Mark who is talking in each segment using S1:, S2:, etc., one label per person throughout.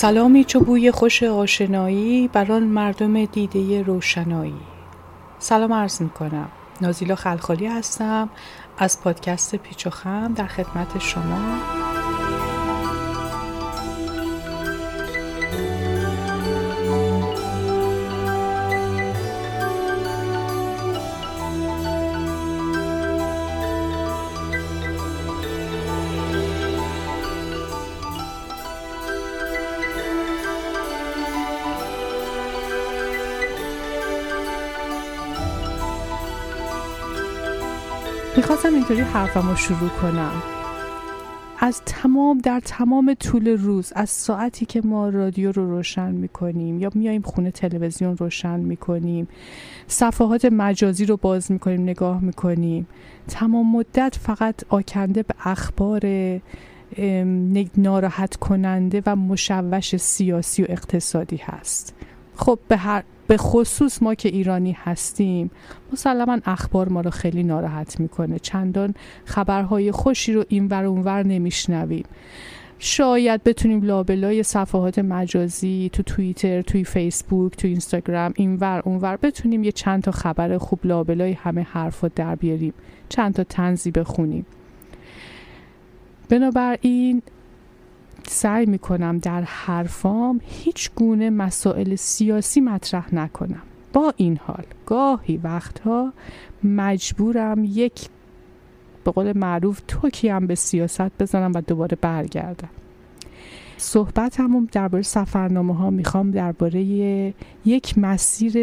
S1: سلامی چو بوی خوش آشنایی بر آن مردم دیده روشنایی. سلام عرض می‌کنم. نازیلا خلخالی هستم. از پادکست پیچ و خم در خدمت شما. اینطوری حرفم رو شروع کنم؟ از تمام در تمام طول روز از ساعتی که ما رادیو رو روشن می‌کنیم یا میایم خونه تلویزیون روشن می‌کنیم صفحات مجازی رو باز می‌کنیم نگاه می‌کنیم تمام مدت فقط آکنده به اخبار ناراحت کننده و مشوش سیاسی و اقتصادی هست. خب به هر به خصوص ما که ایرانی هستیم مسلما اخبار ما رو خیلی ناراحت می‌کنه. چندان خبرهای خوشی رو این ور اونور نمیشنویم. شاید بتونیم لابلای صفحات مجازی تو توییتر توی فیسبوک تو اینستاگرام اینور اونور بتونیم یه چند تا خبر خوب لابلای همه حرفا در بیاریم. چند تا تنزی بخونیم. بنابراین سعی می‌کنم در حرفام هیچ گونه مسائل سیاسی مطرح نکنم. با این حال گاهی وقتها مجبورم یک به قول معروف توکی هم به سیاست بزنم و دوباره برگردم. صحبت همون درباره سفرنامه ها می‌خوام درباره یک مسیر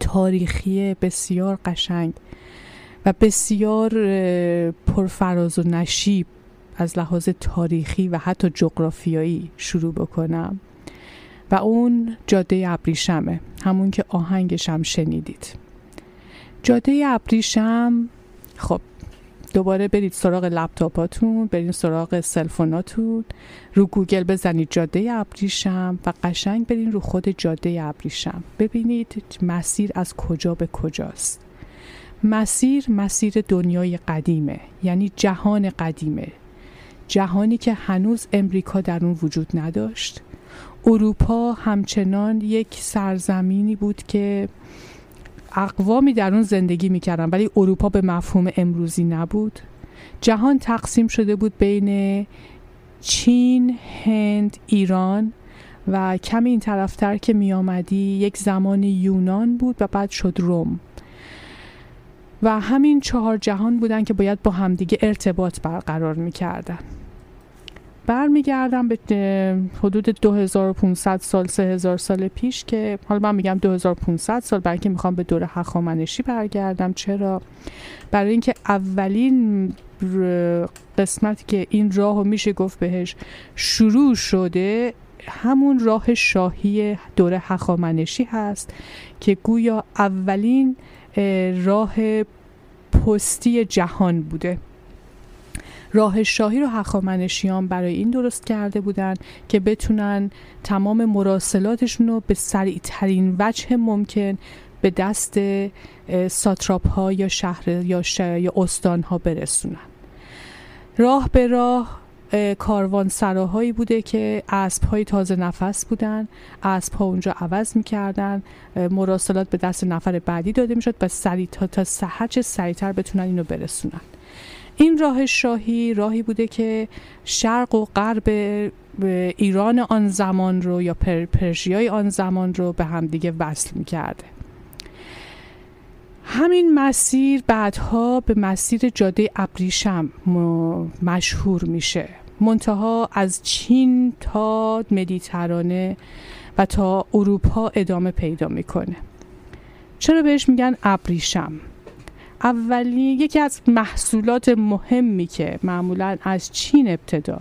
S1: تاریخی بسیار قشنگ و بسیار پرفراز و نشیب از لحاظ تاریخی و حتی جغرافیایی شروع بکنم. و اون جاده ابریشمه همون که آهنگش هم شنیدید. جاده ابریشم خب دوباره برید سراغ لپتاپاتون برید سراغ cellphone اتون رو گوگل بزنید جاده ابریشم و قشنگ برید رو خود جاده ابریشم. ببینید مسیر از کجا به کجاست. مسیر مسیر دنیای قدیمه یعنی جهان قدیمه. جهانی که هنوز امریکا در اون وجود نداشت. اروپا همچنان یک سرزمینی بود که اقوامی در اون زندگی می‌کردن ولی اروپا به مفهوم امروزی نبود. جهان تقسیم شده بود بین چین، هند، ایران و کمی این طرفتر که می آمدی یک زمان یونان بود و بعد شد روم. و همین چهار جهان بودن که باید با همدیگه ارتباط برقرار می‌کردن. برمیگردم به حدود 2500 سال 3000 سال پیش که حالا من میگم 2500 سال برای اینکه می‌خوام به دور هخامنشی برگردم. چرا؟ برای اینکه اولین قسمتی که این راه رو میشه گفت بهش شروع شده همون راه شاهی دور هخامنشی هست که گویا اولین راه پستی جهان بوده. راه شاهی رو هخامنشیان برای این درست کرده بودن که بتونن تمام مراسلاتشون رو به سریع ترین وجه ممکن به دست ساتراپ ها یا شهر یا, یا استان ها برسونن. راه به راه کاروان سراهایی بوده که اسب های تازه نفس بودن اسب ها اونجا عوض می‌کردن مراسلات به دست نفر بعدی داده می‌شد و سریع تا تا هرچه سریعتر بتونن اینو برسونن. این راه شاهی راهی بوده که شرق و غرب ایران آن زمان رو یا پر پرژیای آن زمان رو به همدیگه وصل می‌کرده. همین مسیر بعدها به مسیر جاده ابریشم مشهور میشه. منتها از چین تا مدیترانه و تا اروپا ادامه پیدا می‌کنه. چرا بهش میگن ابریشم؟ اولی یکی از محصولات مهمی که معمولا از چین ابتدا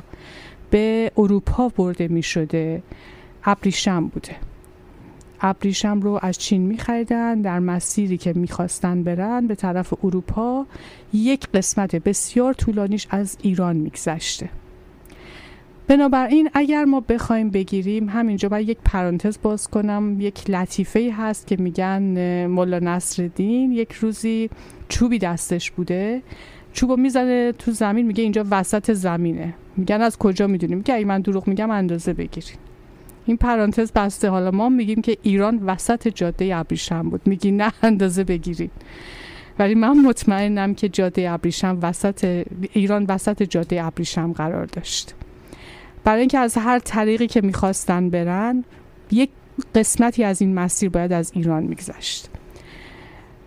S1: به اروپا برده می شده ابریشم بوده. ابریشم رو از چین می خریدن در مسیری که می‌خواستن برن به طرف اروپا یک قسمت بسیار طولانیش از ایران میگذشته. بنابراین اگر ما بخوایم بگیریم همینجا باید یک پرانتز باز کنم. یک لطیفه هست که میگن مولا نصرالدین یک روزی چوبی دستش بوده. چوبو می‌زنه تو زمین میگه اینجا وسط زمینه. میگن از کجا می‌دونیم؟ که اگه من دروغ میگم اندازه بگیرین این پرانتز بسته. حالا ما میگیم که ایران وسط جاده ابریشم بود. میگی نه اندازه بگیرین ولی من مطمئنم که جاده ابریشم وسط ایران وسط جاده ابریشم قرار داشت. برای اینکه از هر طریقی که می‌خواستن برن یک قسمتی از این مسیر باید از ایران میگذشت.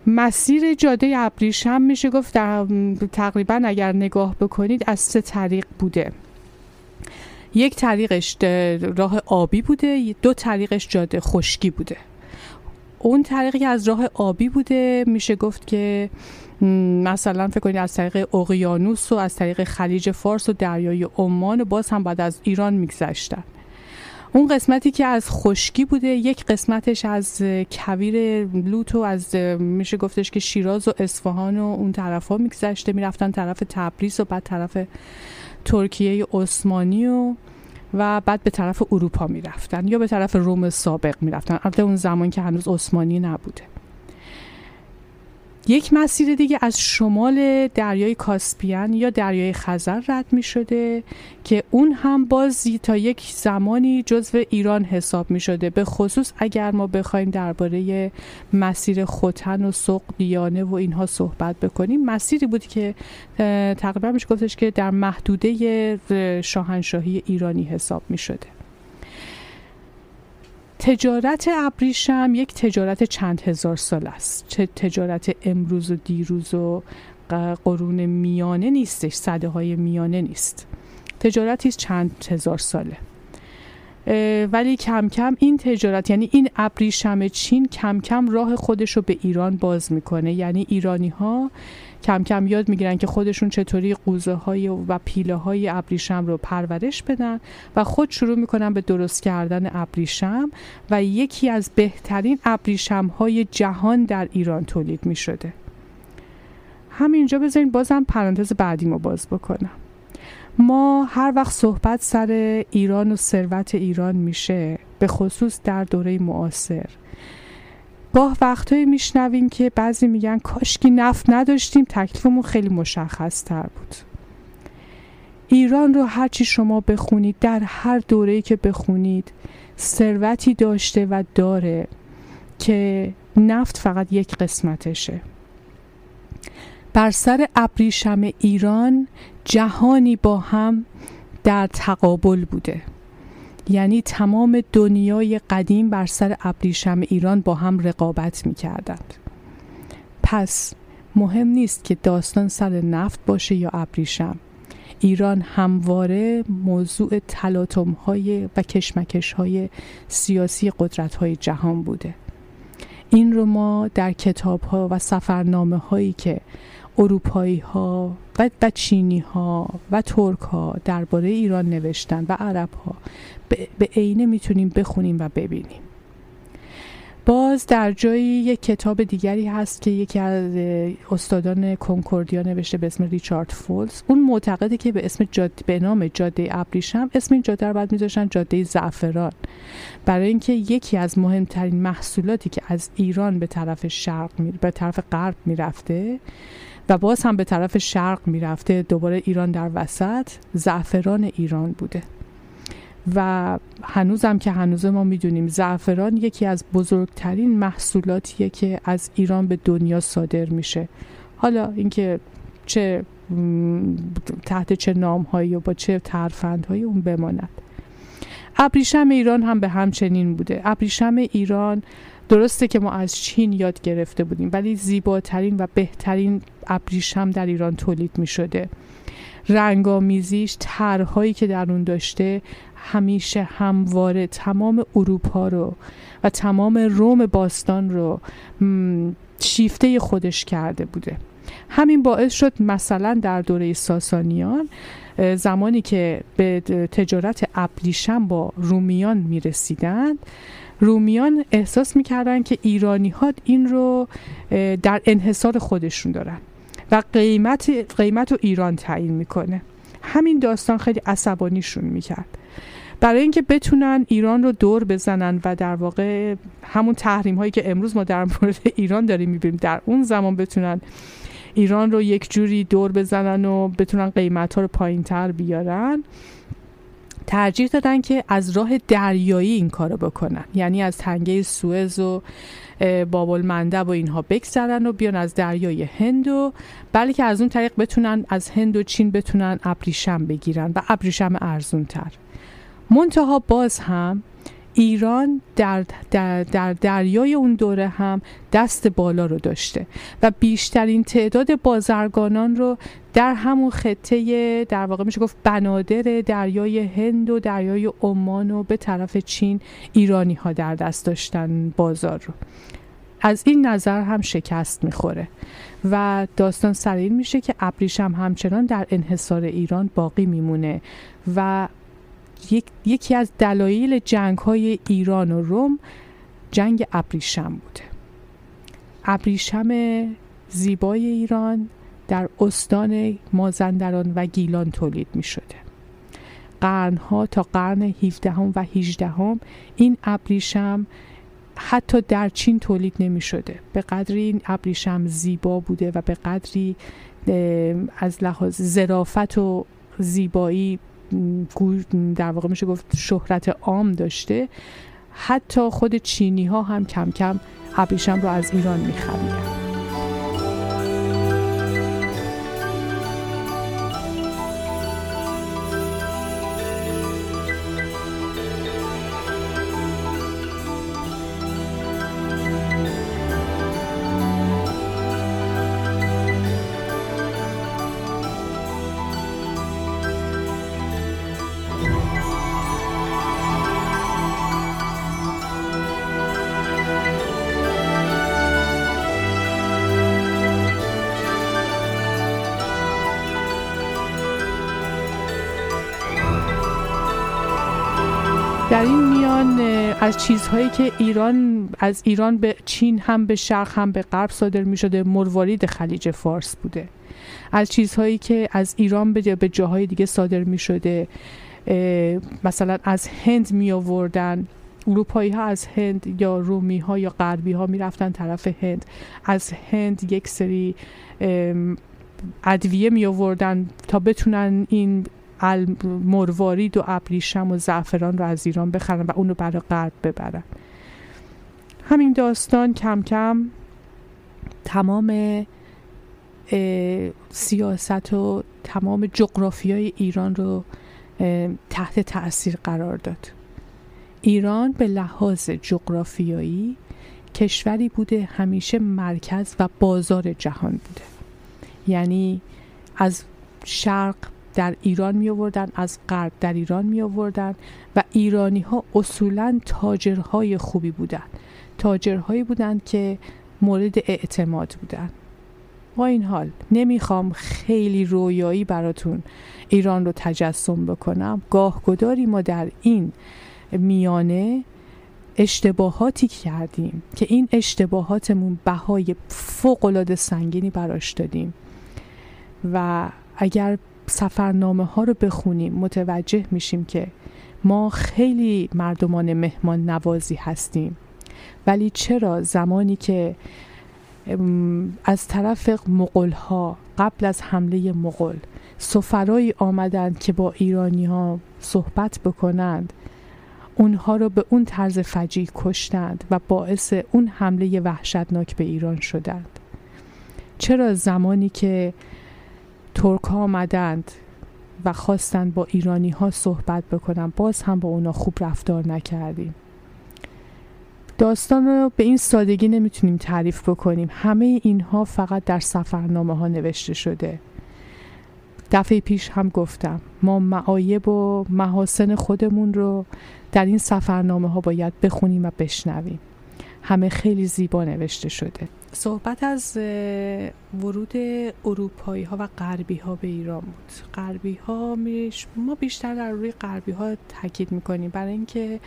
S1: مسیر جاده ابریشم میشه گفت تقریبا اگر نگاه بکنید از سه طریق بوده. یک طریقش راه آبی بوده دو طریقش جاده خشکی بوده. اون طریقی از راه آبی بوده میشه گفت که مثلا فکر کنید از طریق اقیانوس و از طریق خلیج فارس و دریای عمان و باز هم بعد از ایران میگذشتن. اون قسمتی که از خشکی بوده یک قسمتش از کویر لوت و از میشه گفتش که شیراز و اصفهان و اون طرف ها میگذشته می‌رفتن طرف تبریز و بعد طرف ترکیه عثمانی و و بعد به طرف اروپا می‌رفتن یا به طرف روم سابق می‌رفتن. البته اون زمان که هنوز عثمانی نبوده. یک مسیر دیگه از شمال دریای کاسپیان یا دریای خزر رد می شده که اون هم بازی تا یک زمانی جزو ایران حساب می شده. به خصوص اگر ما بخوایم درباره مسیر خوتن و سوق دیانه و اینها صحبت بکنیم. مسیری بود که تقریبا میشه گفتش که در محدوده شاهنشاهی ایرانی حساب می شده. تجارت ابریشم یک تجارت چند هزار سال است. چه تجارت امروز و دیروز و قرون میانه نیستش صده های میانه نیست. تجارتی چند هزار ساله. ولی کم کم این تجارت یعنی این ابریشم چین کم کم راه خودش رو به ایران باز می‌کنه. یعنی ایرانی ها کم کم یاد می‌گیرن که خودشون چطوری قوزه های و پیله های ابریشم رو پرورش بدن و خود شروع می‌کنن به درست کردن ابریشم و یکی از بهترین ابریشم های جهان در ایران تولید می‌شده. همینجا بذارین بازم پرانتز بعدی ما باز بکنم. ما هر وقت صحبت سر ایران و ثروت ایران میشه به خصوص در دوره معاصر گاه وقتهایی میشنویم که بعضی میگن کاشکی نفت نداشتیم تکلیفمون خیلی مشخص تر بود. ایران رو هرچی شما بخونید در هر دوره‌ای که بخونید ثروتی داشته و داره که نفت فقط یک قسمتشه. بر سر ابریشم ایران جهانی با هم در تقابل بوده. یعنی تمام دنیای قدیم بر سر ابریشم ایران با هم رقابت می کردند. پس مهم نیست که داستان سر نفت باشه یا ابریشم ایران همواره موضوع تلاطم های و کشمکش های سیاسی قدرت های جهان بوده این رو ما در کتاب ها و سفرنامه هایی که اروپایی ها و, و چینی ها و ترک ها درباره ایران نوشتن و عرب ها به عینه می‌تونیم بخونیم و ببینیم. باز در جایی یک کتاب دیگری هست که یکی از استادان کنکوردیا نوشته به اسم ریچارد فولز. اون معتقده که به اسم جاد... به نام جاده ابریشم اسم این جاده رو بعد میذاشتن جاده زعفران. برای اینکه یکی از مهمترین محصولاتی که از ایران به طرف شرق می... به طرف غرب می‌رفته و باز هم به طرف شرق می‌رفته دوباره ایران در وسط زعفران ایران بوده. و هنوزم که هنوز ما می‌دونیم زعفران یکی از بزرگترین محصولاتیه که از ایران به دنیا صادر میشه. حالا اینکه چه تحت چه نامهایی و با چه ترفندهایی اون بماند. ابریشم ایران هم به همچنین بوده. ابریشم ایران درسته که ما از چین یاد گرفته بودیم ولی زیباترین و بهترین ابریشم در ایران تولید می شده رنگامیزیش طرحهایی که در اون داشته همیشه همواره تمام اروپا رو و تمام روم باستان رو شیفته خودش کرده بوده. همین باعث شد مثلا در دوره ساسانیان زمانی که به تجارت ابریشم با رومیان می رسیدند رومیان احساس می‌کردن که ایرانی ها این رو در انحصار خودشون دارن و قیمت قیمت رو ایران تعیین می‌کنه. همین داستان خیلی عصبانیشون می‌کرد. برای اینکه بتونن ایران رو دور بزنن و در واقع همون تحریم هایی که امروز ما در مورد ایران داریم می‌بینیم در اون زمان بتونن ایران رو یک جوری دور بزنن و بتونن قیمت ها رو پایین تر بیارن ترجیح دادن که از راه دریایی این کارو بکنن. یعنی از تنگه سوئز و بابل مندب و اینها بگذرن و بیان از دریای هند و بلکه از اون طریق بتونن از هند و چین بتونن ابریشم بگیرن و ابریشم ارزون تر منتها باز هم ایران در, در, در دریای اون دوره هم دست بالا رو داشته و بیشترین تعداد بازرگانان رو در همون خطه در واقع میشه گفت بنادر دریای هند و دریای عمان و به طرف چین ایرانی ها در دست داشتن بازار رو. از این نظر هم شکست می‌خوره و داستان سر میشه که ابریشم همچنان در انحصار ایران باقی میمونه و یک، یکی از دلایل جنگ های ایران و روم جنگ ابریشم بوده ابریشم زیبای ایران در استان مازندران و گیلان تولید می شده قرنها تا قرن 17 و 18 هم این ابریشم حتی در چین تولید نمی شده به قدری این ابریشم زیبا بوده و به قدری از لحاظ زرافت و زیبایی در واقع میشه گفت شهرت عام داشته. حتی خود چینی ها هم کم کم ابریشم رو از ایران میخریدن در این میان از چیزهایی که ایران از ایران به چین هم به شرق هم به غرب صادر می شده مروارید خلیج فارس بوده. از چیزهایی که از ایران به به جاهای دیگه صادر می شده مثلا از هند می آوردن اروپایی ها از هند یا رومی ها یا غربی ها می رفتن طرف هند. از هند یک سری ادویه می آوردن تا بتونن این مروارید و ابریشم و زعفران رو از ایران بخرن و اونو برای غرب ببرن. همین داستان کم کم تمام سیاست و تمام های ایران رو تحت تاثیر قرار داد. ایران به لحاظ جغرافیایی کشوری بوده همیشه مرکز و بازار جهان بوده. یعنی از شرق در ایران می آوردن از غرب در ایران می آوردن و ایرانی ها اصولا تاجرهای خوبی بودند تاجرهایی بودند که مورد اعتماد بودند با این حال نمی‌خوام خیلی رویایی براتون ایران رو تجسم بکنم. گاه گداری ما در این میانه اشتباهاتی کردیم که این اشتباهاتمون بهای فوق سنگینی براش دادیم. و اگر سفرنامه ها رو بخونیم. متوجه میشیم که ما خیلی مردمان مهمان نوازی هستیم. ولی چرا زمانی که از طرف مغول ها قبل از حمله مغول سفرایی آمدند که با ایرانی ها صحبت بکنند اونها رو به اون طرز فجیع کشتند و باعث اون حمله وحشتناک به ایران شدند. چرا زمانی که ترک ها آمدند و خواستند با ایرانی ها صحبت بکنن باز هم با اونا خوب رفتار نکردیم. داستان رو به این سادگی نمی‌تونیم تعریف بکنیم. همه اینها فقط در سفرنامه ها نوشته شده. دفعه پیش هم گفتم ما معایب و محاسن خودمون رو در این سفرنامه ها باید بخونیم و بشنویم. همه خیلی زیبا نوشته شده. صحبت از ورود اروپایی ها و غربی ها به ایران بود. غربی ها ما بیشتر در روی غربی ها تاکید می‌کنیم. برای اینکه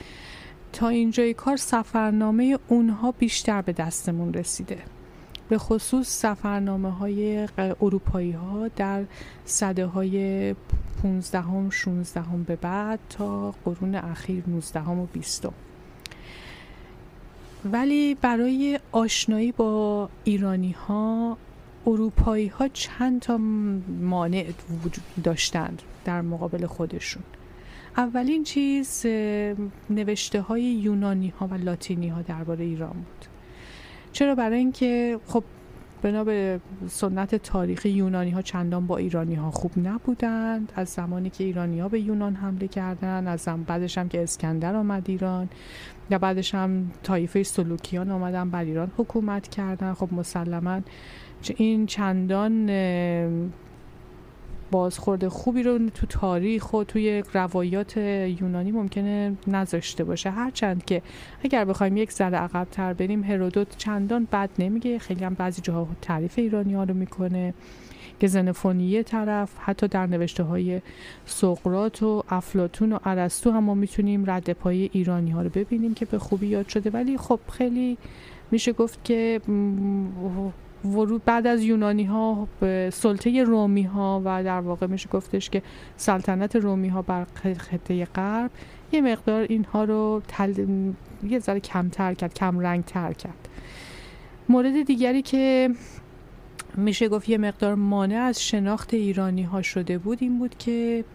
S1: تا اینجای کار سفرنامه اونها بیشتر به دستمون رسیده. به خصوص سفرنامه های اروپایی ها در صده های 15 هم 16 هم به بعد تا قرون اخیر 19 هم و 20 ولی برای آشنایی با ایرانی ها اروپایی ها چند تا مانع وجود داشتند در مقابل خودشون. اولین چیز نوشته های یونانی ها و لاتینی ها درباره ایران بود. چرا؟ برای اینکه خب بنا به سنت تاریخی یونانی ها چندان با ایرانی ها خوب نبودند. از زمانی که ایرانی ها به یونان حمله کردن از زمان بعدش هم که اسکندر آمد ایران. یا بعدش هم تایفه سلوکیان آمدن بر ایران حکومت کردن. خب مسلما این چندان بازخورد خوبی رو تو تاریخ و توی روایات یونانی ممکنه نذاشته باشه. هرچند که اگر بخوایم یک ذره عقب تر بریم هرودوت چندان بد نمیگه. خیلی هم بعضی جاها تعریف ایرانی ها رو می‌کنه. که زنفونیه طرف حتی در نوشته های سقرات و افلاتون و ارسطو هم ما می‌تونیم رد پای ایرانی ها رو ببینیم که به خوبی یاد شده. ولی خب خیلی میشه گفت که ورود بعد از یونانی ها به سلطه رومی ها و در واقع میشه گفتش که سلطنت رومی ها بر خطه غرب یه مقدار اینها رو تل... یه ذره کمتر کرد کم رنگ تر کرد. مورد دیگری که میشه گفت یه مقدار مانع از شناخت ایرانی ها شده بود این بود که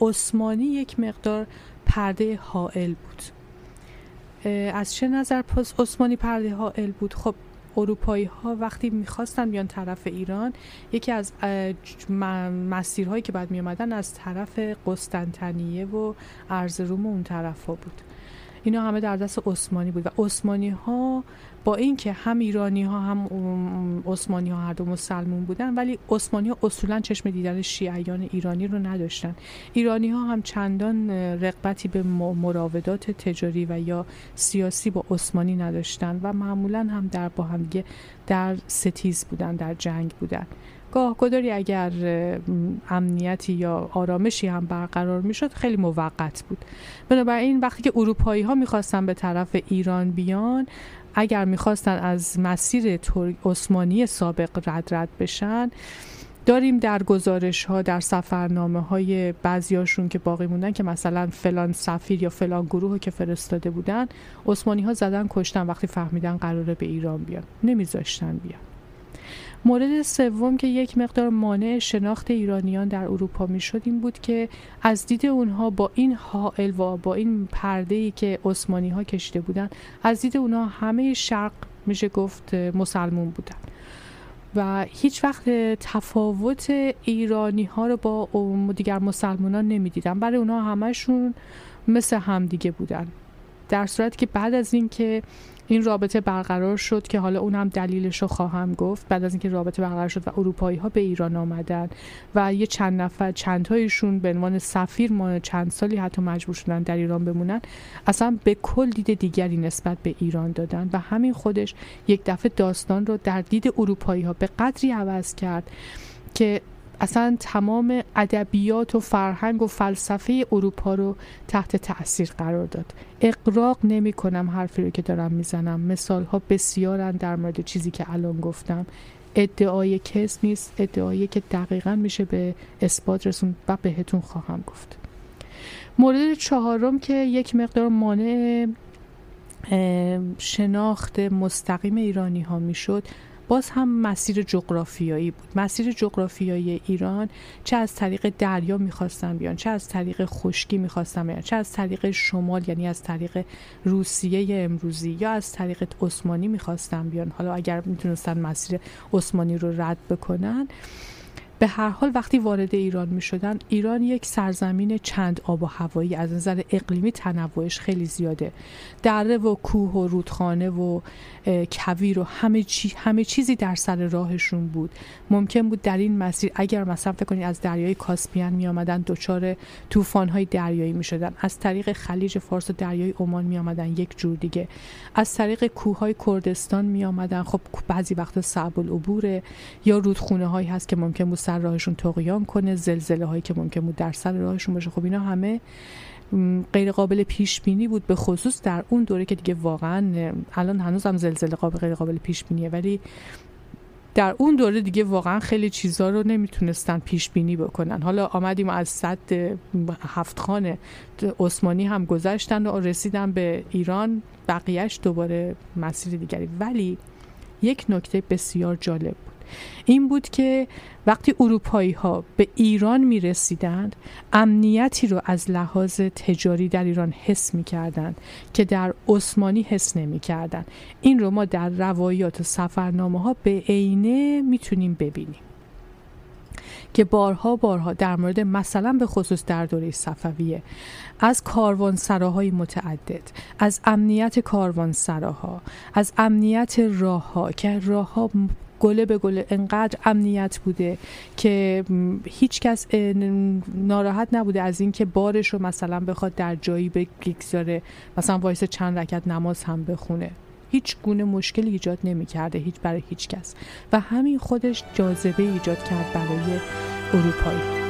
S1: عثمانی یک مقدار پرده حائل بود. از چه نظر پس عثمانی پرده حائل بود؟ خب اروپایی ها وقتی می‌خواستن بیان طرف ایران یکی از مسیرهایی که بعد میامدن از طرف قسطنطنیه و ارزروم اون طرف ها بود. اینا همه در دست عثمانی بود و عثمانی ها با اینکه هم ایرانی ها هم عثمانی ها هر دو مسلمون بودن ولی عثمانی ها اصولا چشم دیدن شیعیان ایرانی رو نداشتن. ایرانی ها هم چندان رقبتی به مراودات تجاری و یا سیاسی با عثمانی نداشتن و معمولا هم در با هم در ستیز بودن در جنگ بودن. گاه گداری اگر امنیتی یا آرامشی هم برقرار می‌شد خیلی موقت بود. بنابراین وقتی که اروپایی ها می‌خواستن به طرف ایران بیان اگر می‌خواستن از مسیر عثمانی سابق رد رد بشن داریم در گزارش ها در سفرنامه های بعضیاشون که باقی موندن که مثلا فلان سفیر یا فلان گروه که فرستاده بودن عثمانی ها زدن کشتن. وقتی فهمیدن قراره به ایران بیان نمیذاشتن بیان. مورد سوم که یک مقدار مانع شناخت ایرانیان در اروپا می‌شد این بود که از دید اونها با این حائل و با این پرده ای که عثمانی ها کشیده بودن از دید اونها همه شرق میشه گفت مسلمون بودن و هیچ وقت تفاوت ایرانی ها رو با دیگر مسلمانان نمی‌دیدن. برای اونها همشون مثل همدیگه بودن. در صورتی که بعد از اینکه این رابطه برقرار شد که حالا اونم دلیلش رو خواهم گفت. بعد از اینکه رابطه برقرار شد و اروپایی ها به ایران آمدن و یه چند نفر چند تایشون به عنوان سفیر ما چند سالی حتی مجبور شدن در ایران بمونن اصلا به کل دید دیگری نسبت به ایران دادن و همین خودش یک دفعه داستان رو در دید اروپایی ها به قدری عوض کرد که اصلا تمام ادبیات و فرهنگ و فلسفه اروپا رو تحت تاثیر قرار داد. اقراق نمی کنم حرفی رو که دارم می‌زنم. مثال ها بسیارن در مورد چیزی که الان گفتم. ادعای کس نیست ادعایی که دقیقا میشه به اثبات رسون و بهتون خواهم گفت. مورد چهارم که یک مقدار مانع شناخت مستقیم ایرانی ها می‌شد باز هم مسیر جغرافیایی بود. مسیر جغرافیایی ایران چه از طریق دریا می‌خواستن بیان چه از طریق خشکی می‌خواستن بیان چه از طریق شمال یعنی از طریق روسیه امروزی یا از طریق عثمانی می‌خواستن بیان. حالا اگر می‌تونستن مسیر عثمانی رو رد بکنن به هر حال وقتی وارد ایران می شدن ایران یک سرزمین چند آب و هوایی از نظر اقلیمی تنوعش خیلی زیاده. دره و کوه و رودخانه و کویر و همه, چی، همه چیزی در سر راهشون بود. ممکن بود در این مسیر اگر مثلا فکر کنید از دریای کاسپیان می آمدن دچار طوفان های دریایی می شدن از طریق خلیج فارس و دریای عمان می آمدن یک جور دیگه. از طریق کوه های کردستان می آمدن خب بعضی وقت صعب العبوره یا رودخونه هایی هست که ممکن بود سر راهشون تقیان کنه زلزله هایی که ممکن بود در سر راهشون باشه. خب اینا همه غیر قابل پیش بینی بود به خصوص در اون دوره که دیگه واقعا الان هنوز هم زلزله قابل غیر قابل پیش بینیه ولی در اون دوره دیگه واقعا خیلی چیزا رو نمی‌تونستن پیش بینی بکنن. حالا آمدیم از صد هفت خانه. عثمانی هم گذشتن و رسیدن به ایران. بقیهش دوباره مسیر دیگری. ولی یک نکته بسیار جالب بود. این بود که وقتی اروپایی ها به ایران می رسیدند امنیتی رو از لحاظ تجاری در ایران حس می کردند که در عثمانی حس نمی کردن. این رو ما در روایات و سفرنامه ها به عینه می‌تونیم ببینیم که بارها بارها در مورد مثلا به خصوص در دوره صفویه از کاروانسراهای متعدد از امنیت کاروانسراها از امنیت راه ها که راه ها گله به گله انقدر امنیت بوده که هیچ کس ناراحت نبوده از اینکه بارش رو مثلا بخواد در جایی بگذاره مثلا وایسه چند رکعت نماز هم بخونه. هیچ گونه مشکلی ایجاد نمی کرده هیچ برای هیچ کس. و همین خودش جاذبه ایجاد کرد برای اروپایی.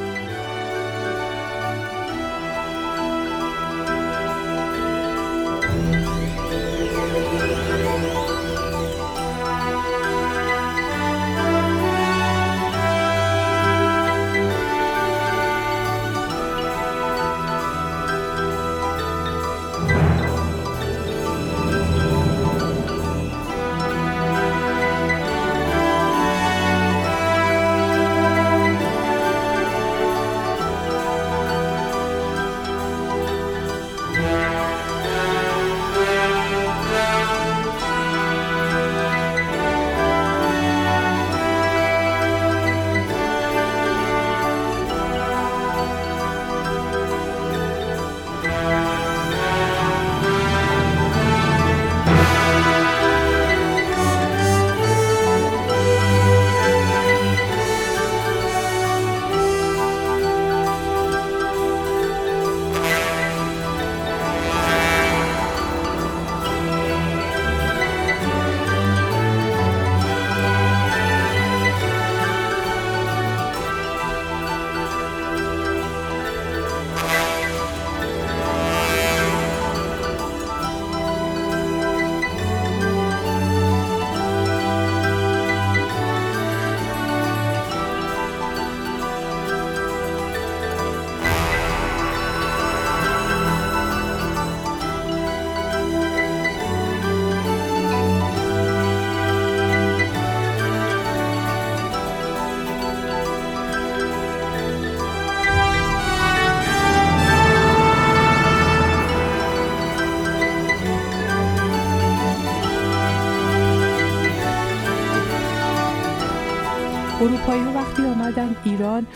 S1: اروپایی ها وقتی آمدن ایران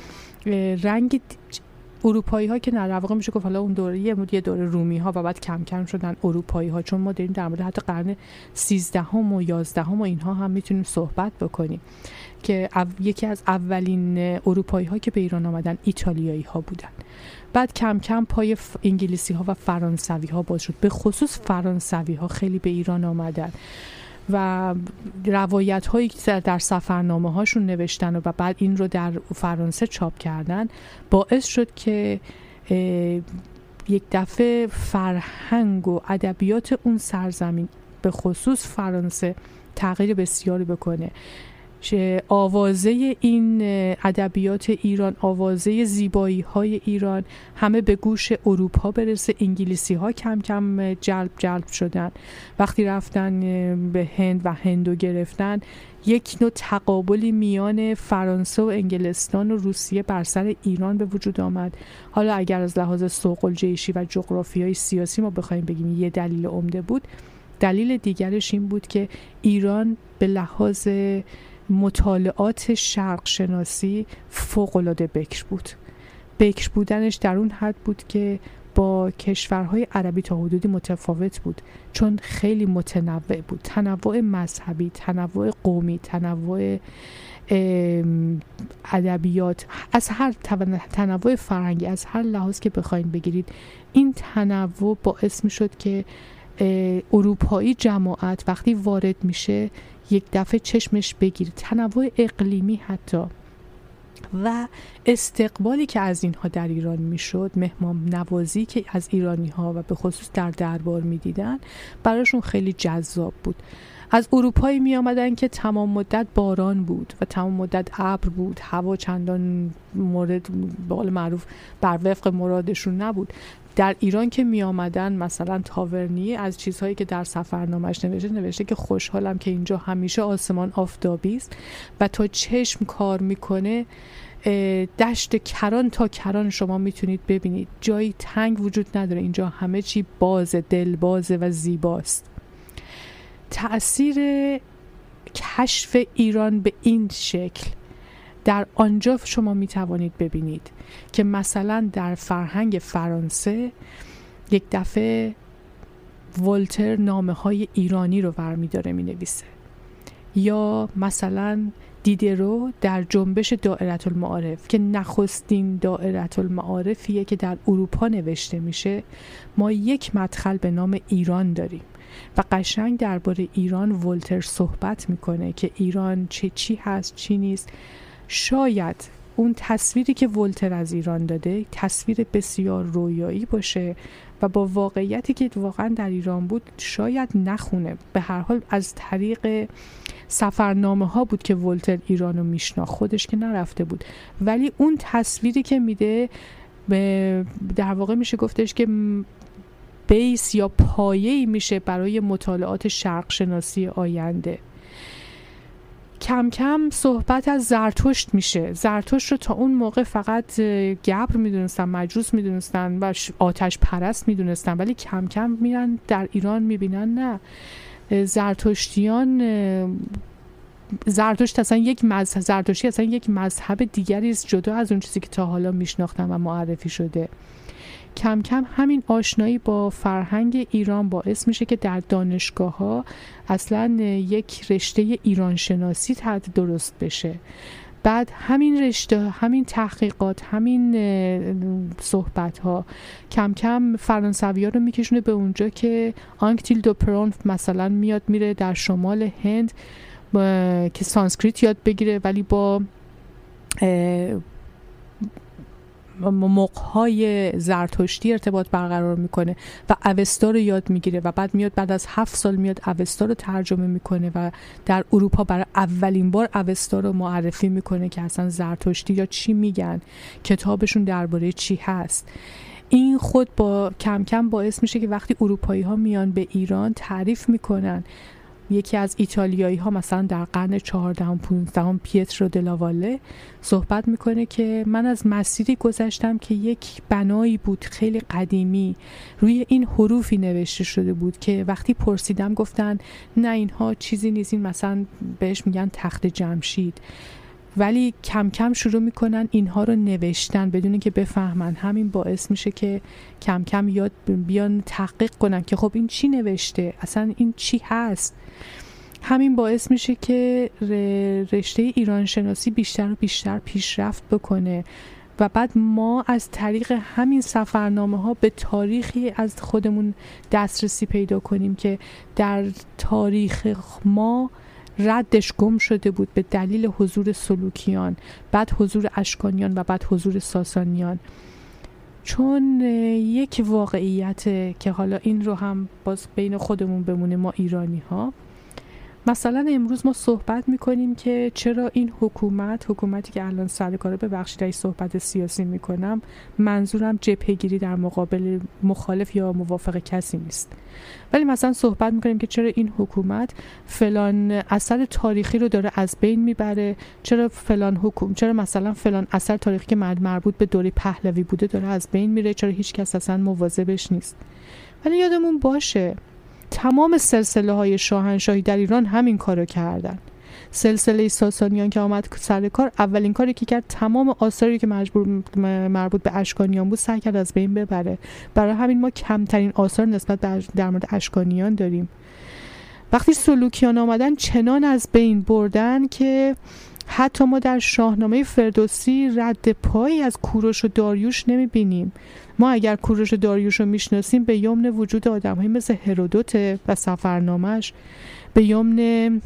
S1: رنگ اروپایی ها که در واقع میشه گفت حالا اون دوره یه دوره رومی ها و بعد کم کم شدن اروپایی ها چون ما داریم در مورد حتی قرن 13 هم و 11 هم و اینها هم می‌تونیم صحبت بکنیم که یکی از اولین اروپایی ها که به ایران آمدن ایتالیایی ها بودن. بعد کم کم پای انگلیسی ها و فرانسوی ها باز شد. به خصوص فرانسوی ها خیلی به ایران آمدن. و روایت هایی که در سفرنامه هاشون نوشتن و بعد این رو در فرانسه چاپ کردن باعث شد که یک دفعه فرهنگ و ادبیات اون سرزمین به خصوص فرانسه تغییر بسیاری بکنه. آوازه این ادبیات ایران آوازه زیبایی های ایران همه به گوش اروپا برسه. انگلیسی ها کم کم جلب جلب شدن. وقتی رفتن به هند و هندو گرفتن یک نوع تقابلی میان فرانسه و انگلستان و روسیه بر سر ایران به وجود آمد. حالا اگر از لحاظ سوق الجیشی و جغرافیای سیاسی ما بخوایم بگیم یه دلیل عمده بود دلیل دیگرش این بود که ایران به لحاظ مطالعات شرق شناسی فوقالعاده بکر بود. بکر بودنش در اون حد بود که با کشورهای عربی تا حدودی متفاوت بود چون خیلی متنوع بود. تنوع مذهبی تنوع قومی تنوع ادبیات از هر تنوع فرهنگی از هر لحاظ که بخواین بگیرید این تنوع باعث می شد که اروپایی جماعت وقتی وارد میشه یک دفعه چشمش بگیره. تنوع اقلیمی حتی. و استقبالی که از اینها در ایران می‌شد مهمان نوازی که از ایرانی ها و به خصوص در دربار می‌دیدن براشون خیلی جذاب بود. از اروپایی می آمدن که تمام مدت باران بود و تمام مدت ابر بود. هوا چندان مورد به معروف بر وفق مرادشون نبود. در ایران که می آمدن مثلا تاورنی از چیزهایی که در سفرنامش نوشته نوشته که خوشحالم که اینجا همیشه آسمان آفتابی است و تا چشم کار می‌کنه دشت کران تا کران شما می‌تونید ببینید. جایی تنگ وجود نداره. اینجا همه چی بازه دل بازه و زیباست. تأثیر کشف ایران به این شکل. در آنجا شما می توانید ببینید که مثلا در فرهنگ فرانسه یک دفعه ولتر نامه های ایرانی رو ورمی داره می نویسه یا مثلا دیدرو در جنبش دائرت المعارف که نخستین دائرت المعارفیه که در اروپا نوشته میشه ما یک مدخل به نام ایران داریم و قشنگ درباره ایران ولتر صحبت می‌کنه که ایران چه چی هست چی نیست. شاید اون تصویری که ولتر از ایران داده تصویر بسیار رویایی باشه و با واقعیتی که واقعا در ایران بود شاید نخونه. به هر حال از طریق سفرنامه ها بود که ولتر ایران رو میشنا خودش که نرفته بود. ولی اون تصویری که میده در واقع میشه گفتش که بیس یا پایه میشه برای مطالعات شرق شناسی آینده. کم کم صحبت از زرتشت میشه. زرتشت رو تا اون موقع فقط گبر می‌دونستن مجوس می‌دونستن و آتش پرست می‌دونستن ولی کم کم میرن در ایران می‌بینن نه. زرتشتیان زرتشت اصلا یک مذهب زرتشتی اصلا یک مذهب دیگری است جدا از اون چیزی که تا حالا میشناختن و معرفی شده. کم کم همین آشنایی با فرهنگ ایران باعث میشه که در دانشگاه ها اصلا یک رشته ایران شناسی تحت درست بشه. بعد همین رشته همین تحقیقات همین صحبت ها کم کم فرانسوی ها رو میکشونه به اونجا که آنکتیل دو پرون مثلا میاد میره در شمال هند که سانسکریت یاد بگیره ولی با مغ‌های زرتشتی ارتباط برقرار می‌کنه و اوستا رو یاد می‌گیره و بعد میاد بعد از هفت سال میاد اوستا رو ترجمه می‌کنه و در اروپا برای اولین بار اوستا رو معرفی می‌کنه که اصلا زرتشتی یا چی میگن کتابشون درباره چی هست. این خود با کم کم باعث میشه که وقتی اروپایی ها میان به ایران تعریف می‌کنن یکی از ایتالیایی ها مثلا در قرن 14 و 15 پیترو دلاواله صحبت می‌کنه که من از مسیری گذشتم که یک بنایی بود خیلی قدیمی روی این حروفی نوشته شده بود که وقتی پرسیدم گفتن نه اینها چیزی نیست این مثلا بهش میگن تخت جمشید. ولی کم کم شروع می‌کنن اینها رو نوشتن بدون که بفهمن. همین باعث میشه که کم کم یاد بیان تحقیق کنن که خب این چی نوشته؟ اصلا این چی هست؟ همین باعث میشه که رشته ایران شناسی بیشتر و بیشتر پیشرفت بکنه. و بعد ما از طریق همین سفرنامه ها به تاریخی از خودمون دسترسی پیدا کنیم که در تاریخ ما ردش گم شده بود به دلیل حضور سلوکیان بعد حضور اشکانیان و بعد حضور ساسانیان. چون یک واقعیت که حالا این رو هم باز بین خودمون بمونه ما ایرانی ها مثلا امروز ما صحبت می‌کنیم که چرا این حکومت حکومتی که الان سر کاره ببخشید ای صحبت سیاسی می‌کنم منظورم جبهگیری در مقابل مخالف یا موافق کسی نیست. ولی مثلا صحبت می‌کنیم که چرا این حکومت فلان اثر تاریخی رو داره از بین می‌بره چرا فلان حکومت چرا مثلا فلان اثر تاریخی که مربوط به دوره پهلوی بوده داره از بین میره چرا هیچ کس اصلا مواظبش نیست. ولی یادمون باشه تمام سلسله های شاهنشاهی در ایران همین کارو کردن. سلسله ساسانیان که آمد سر کار اولین کاری که کرد تمام آثاری که مجبور مربوط به اشکانیان بود سعی کرد از بین ببره. برای همین ما کمترین آثار نسبت در مورد اشکانیان داریم. وقتی سلوکیان آمدن چنان از بین بردن که حتی ما در شاهنامه فردوسی رد پایی از کوروش و داریوش نمی بینیم ما اگر کوروش داریوش رو می‌شناسیم به یمن وجود آدم مثل هرودوت و سفرنامش به یمن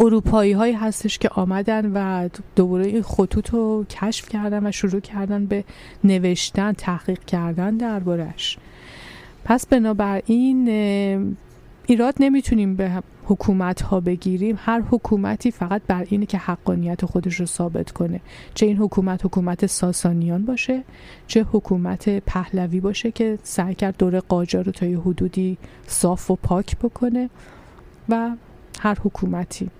S1: اروپایی هایی هستش که آمدن و دوباره این خطوط رو کشف کردن و شروع کردن به نوشتن تحقیق کردن دربارش پس بنابراین ایراد نمی‌تونیم به حکومت ها بگیریم هر حکومتی فقط بر اینه که حقانیت خودش رو ثابت کنه. چه این حکومت حکومت ساسانیان باشه چه حکومت پهلوی باشه که سعی کرد دور قاجار رو تا یه حدودی صاف و پاک بکنه و هر حکومتی.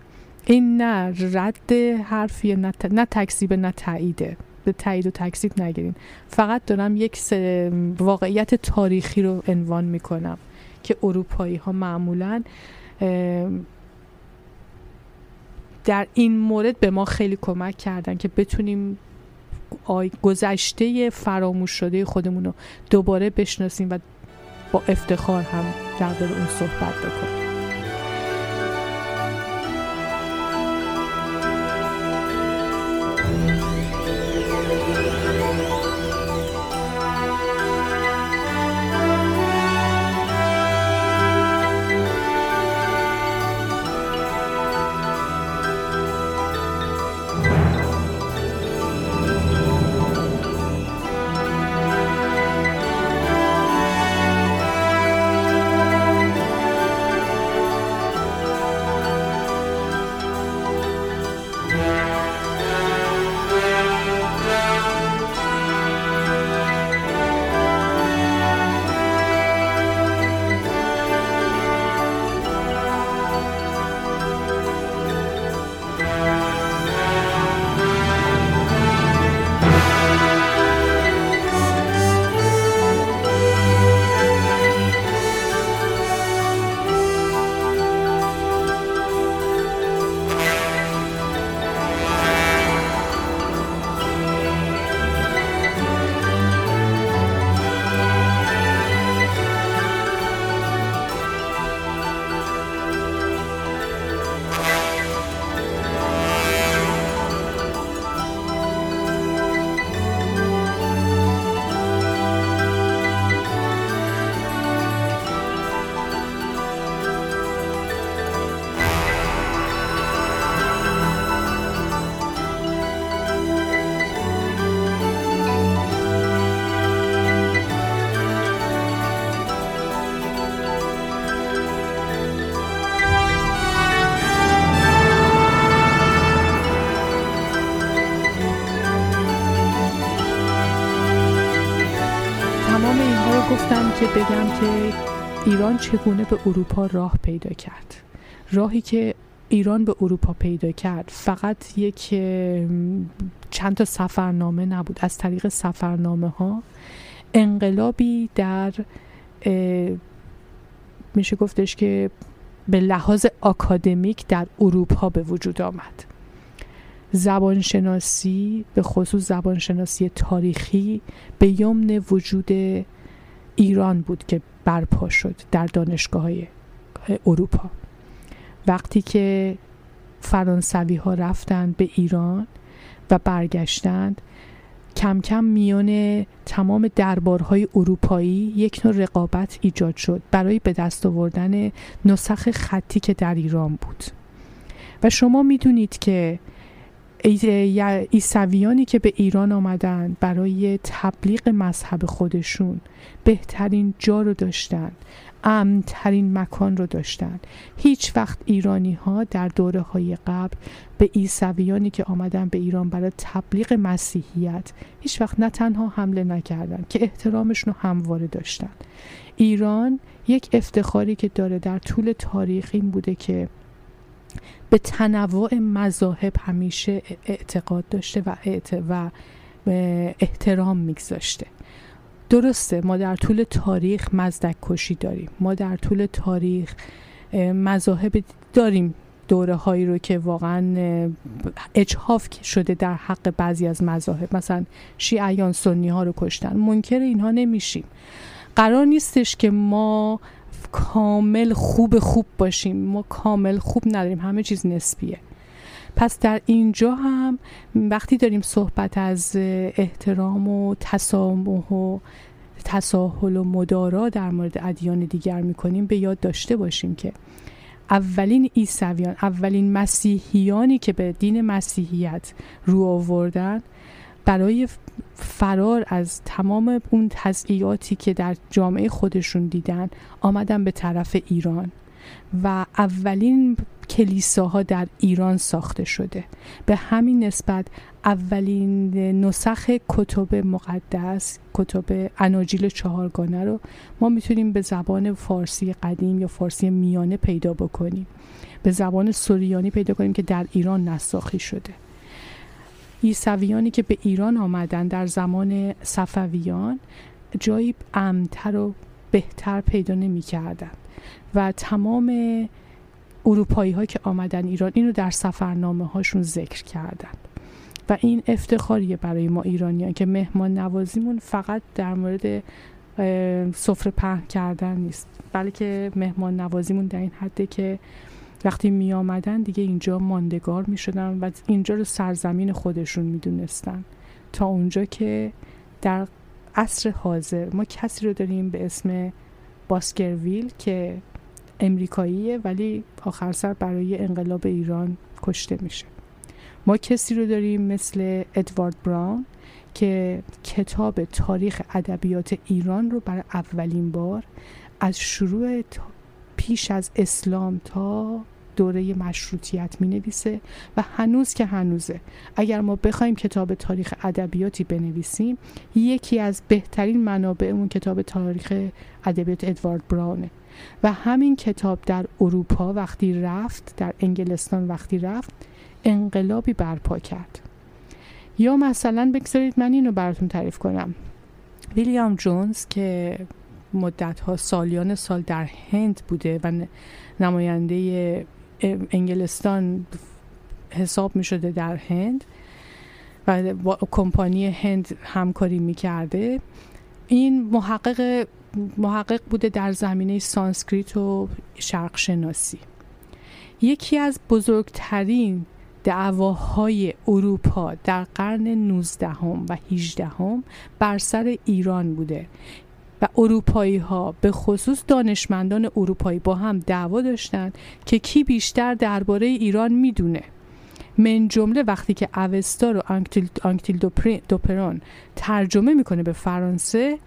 S1: این نه رد حرفیه نه, نه تکذیب نه تاییده. به تایید و تکذیب نگیرین. فقط دارم یک واقعیت تاریخی رو عنوان می‌کنم که اروپایی ها معمولا در این مورد به ما خیلی کمک کردن که بتونیم گذشته فراموش شده خودمون رو دوباره بشناسیم و با افتخار هم در اون صحبت بکنیم. که بگم که ایران چگونه به اروپا راه پیدا کرد. راهی که ایران به اروپا پیدا کرد فقط یک چند تا سفرنامه نبود. از طریق سفرنامه ها انقلابی در میشه گفتش که به لحاظ آکادمیک در اروپا به وجود آمد. زبانشناسی به خصوص زبانشناسی تاریخی به یمن وجود ایران بود که برپا شد در دانشگاه های اروپا. وقتی که فرانسوی ها رفتند به ایران و برگشتند کم کم میان تمام دربارهای اروپایی یک نوع رقابت ایجاد شد برای به دست آوردن نسخ خطی که در ایران بود. و شما می‌دونید که ایسویانی که به ایران آمدن برای تبلیغ مذهب خودشون بهترین جا رو داشتن امنترین مکان رو داشتن. هیچ وقت ایرانی ها در دوره های قبل به ایسویانی که آمدن به ایران برای تبلیغ مسیحیت هیچ وقت نه تنها حمله نکردن که احترامشون رو همواره داشتن. ایران یک افتخاری که داره در طول تاریخ این بوده که به تنوع مذاهب همیشه اعتقاد داشته و, و احترام میگذاشته. درسته ما در طول تاریخ مزدک کشی داریم. ما در طول تاریخ مذاهب داریم دوره هایی رو که واقعا اجحاف شده در حق بعضی از مذاهب. مثلا شیعیان سنی ها رو کشتن. منکر اینها نمیشیم. قرار نیستش که ما کامل خوب خوب باشیم. ما کامل خوب نداریم. همه چیز نسبیه. پس در اینجا هم وقتی داریم صحبت از احترام و تسامح و تساهل و مدارا در مورد ادیان دیگر می‌کنیم به یاد داشته باشیم که اولین عیسویان اولین مسیحیانی که به دین مسیحیت رو آوردن برای فرار از تمام اون تضعیاتی که در جامعه خودشون دیدن آمدن به طرف ایران و اولین کلیساها در ایران ساخته شده. به همین نسبت اولین نسخ کتب مقدس کتب اناجیل چهارگانه رو ما می‌تونیم به زبان فارسی قدیم یا فارسی میانه پیدا بکنیم. به زبان سوریانی پیدا کنیم که در ایران نساخی شده. ایسویانی که به ایران آمدن در زمان صفویان جایی امتر و بهتر پیدا نمی کردن و تمام اروپایی ها که آمدن ایران اینو در سفرنامه هاشون ذکر کردن و این افتخاریه برای ما ایرانیان که مهمان نوازیمون فقط در مورد سفره پهن کردن نیست. بلکه مهمان نوازیمون در این حده که وقتی می آمدن دیگه اینجا ماندگار می شدن و اینجا رو سرزمین خودشون می دونستن تا اونجا که در عصر حاضر ما کسی رو داریم به اسم باسکرویل که امریکاییه ولی آخر سر برای انقلاب ایران کشته میشه. ما کسی رو داریم مثل ادوارد براون که کتاب تاریخ ادبیات ایران رو برای اولین بار از شروع پیش از اسلام تا دوره مشروطیت می نویسه و هنوز که هنوزه. اگر ما بخوایم کتاب تاریخ ادبیاتی بنویسیم یکی از بهترین منابع اون کتاب تاریخ ادبیات ادوارد براونه. و همین کتاب در اروپا وقتی رفت در انگلستان وقتی رفت انقلابی برپا کرد. یا مثلا بگذارید من اینو براتون تعریف کنم. ویلیام جونز که مدت ها سالیان سال در هند بوده و نماینده انگلستان حساب می شده در هند و با کمپانی هند همکاری می کرده این محقق محقق بوده در زمینه سانسکریت و شرق شناسی یکی از بزرگترین دعواهای اروپا در قرن 19 و 18 بر سر ایران بوده. و اروپایی ها به خصوص دانشمندان اروپایی با هم دعوا داشتند که کی بیشتر درباره ایران می‌دونه. من جمله وقتی که اوستا رو آنکتیل, آنکتیل دوپرون ترجمه می‌کنه به فرانسه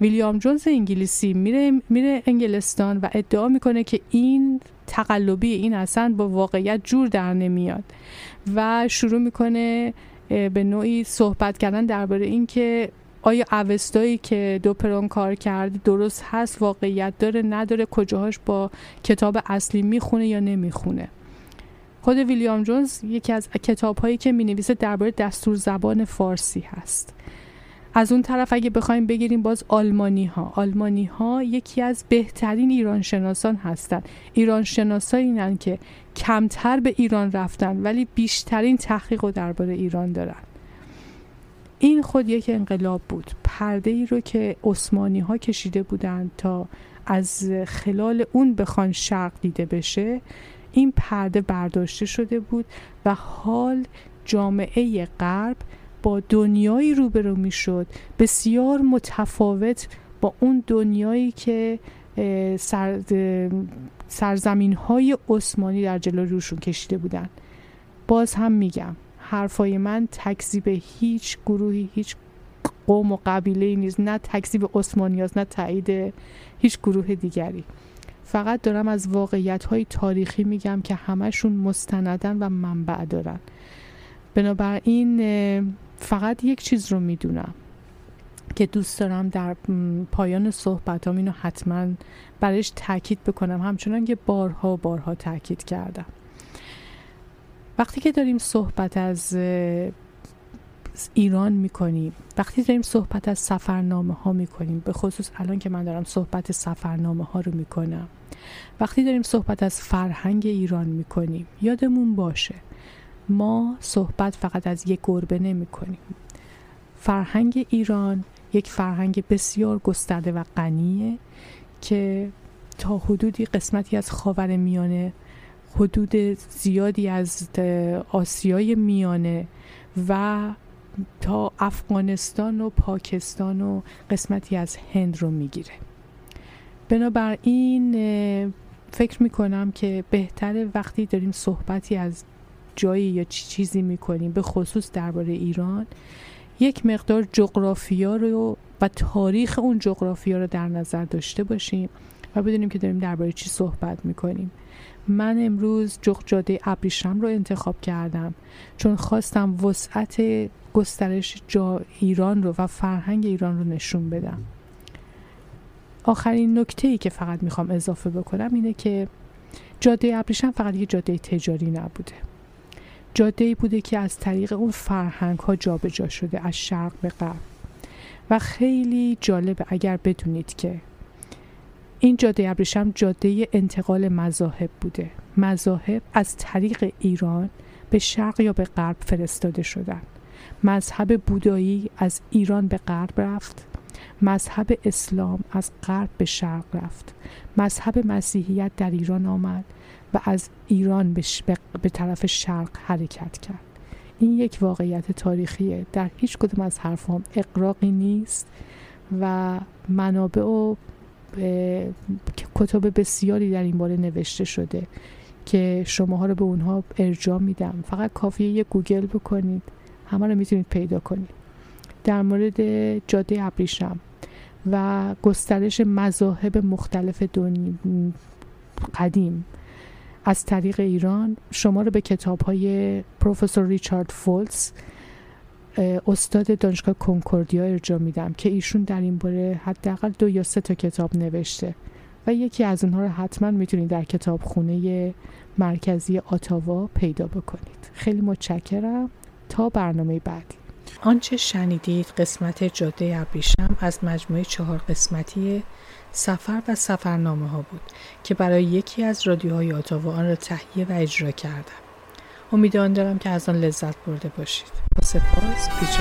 S1: ویلیام جونز انگلیسی میره میره انگلستان و ادعا می‌کنه که این تقلبی این اصلا با واقعیت جور در نمیاد و شروع می‌کنه به نوعی صحبت کردن درباره اینکه آیا اوستایی که دوپرون کار کرده درست هست؟ واقعیت داره نداره؟ کجاهاش با کتاب اصلی می‌خونه یا نمی‌خونه؟ خود ویلیام جونز یکی از کتاب هایی که می نویسه درباره دستور زبان فارسی هست. از اون طرف اگه بخوایم بگیریم باز آلمانی ها آلمانی ها یکی از بهترین ایران شناسان هستند. ایران شناسایی که کمتر به ایران رفتن ولی بیشترین تحقیق رو درباره ایران دارن. این خود یک انقلاب بود. پرده ای رو که عثمانی ها کشیده بودند تا از خلال اون بخوان شرق دیده بشه این پرده برداشته شده بود و حال جامعه غرب با دنیایی روبرو می شد بسیار متفاوت با اون دنیایی که سر سرزمین های عثمانی در جلو روشون کشیده بودن. باز هم میگم حرفای من تکذیب هیچ گروهی هیچ قوم و قبیله نیست. نه تکذیب عثمانی نه تایید هیچ گروه دیگری. فقط دارم از واقعیت های تاریخی میگم که همشون مستندن و منبع دارن. بنابراین فقط یک چیز رو می‌دونم که دوست دارم در پایان صحبتام اینو حتما برش تاکید بکنم. همچنان که بارها بارها تاکید کردم. وقتی که داریم صحبت از ایران می‌کنیم وقتی داریم صحبت از سفرنامه ها می‌کنیم به خصوص الان که من دارم صحبت سفرنامه ها رو می‌کنم وقتی داریم صحبت از فرهنگ ایران می‌کنیم یادمون باشه ما صحبت فقط از یک گربه نمی کنیم فرهنگ ایران یک فرهنگ بسیار گسترده و غنیه که تا حدودی قسمتی از خاور میانه حدود زیادی از آسیای میانه و تا افغانستان و پاکستان و قسمتی از هند رو می‌گیره. بنابراین فکر می‌کنم که بهتره وقتی داریم صحبتی از جایی یا چی چیزی می‌کنیم به خصوص درباره ایران یک مقدار جغرافیا رو و تاریخ اون جغرافیا رو در نظر داشته باشیم و بدونیم که داریم درباره چی صحبت می‌کنیم. من امروز جغ جاده ابریشم رو انتخاب کردم چون خواستم وسعت گسترش جا ایران رو و فرهنگ ایران رو نشون بدم. آخرین نکته ای که فقط می‌خوام اضافه بکنم اینه که جاده ابریشم فقط یه جاده تجاری نبوده. جاده ای بوده که از طریق اون فرهنگ ها جابجا شده از شرق به غرب. و خیلی جالبه اگر بدونید که این جاده ابریشم جاده انتقال مذاهب بوده. مذاهب از طریق ایران به شرق یا به غرب فرستاده شدن. مذهب بودایی از ایران به غرب رفت. مذهب اسلام از غرب به شرق رفت. مذهب مسیحیت در ایران آمد و از ایران به, به طرف شرق حرکت کرد. این یک واقعیت تاریخیه. در هیچ کدوم از حرفام اقراقی نیست و منابع و کتاب بسیاری در این باره نوشته شده که شماها رو به اونها ارجاع میدم. فقط کافیه یه گوگل بکنید. همه رو می‌تونید پیدا کنید. در مورد جاده ابریشم و گسترش مذاهب مختلف دنیا قدیم. از طریق ایران شما رو به کتاب های پروفسور ریچارد فولز استاد دانشگاه کنکوردیا ارجاع میدم که ایشون در این باره حداقل دو یا سه تا کتاب نوشته و یکی از اونها رو حتما می‌تونید در کتابخونه مرکزی آتاوا پیدا بکنید. خیلی متشکرم. تا برنامه بعدی. آنچه شنیدید قسمت جاده ابریشم از مجموعه چهار قسمتی سفر و سفرنامه ها بود که برای یکی از رادیوهای آتاوا آن را تهیه و اجرا کردم امیدوارم دارم که از آن لذت برده باشید. با سپاس پیچ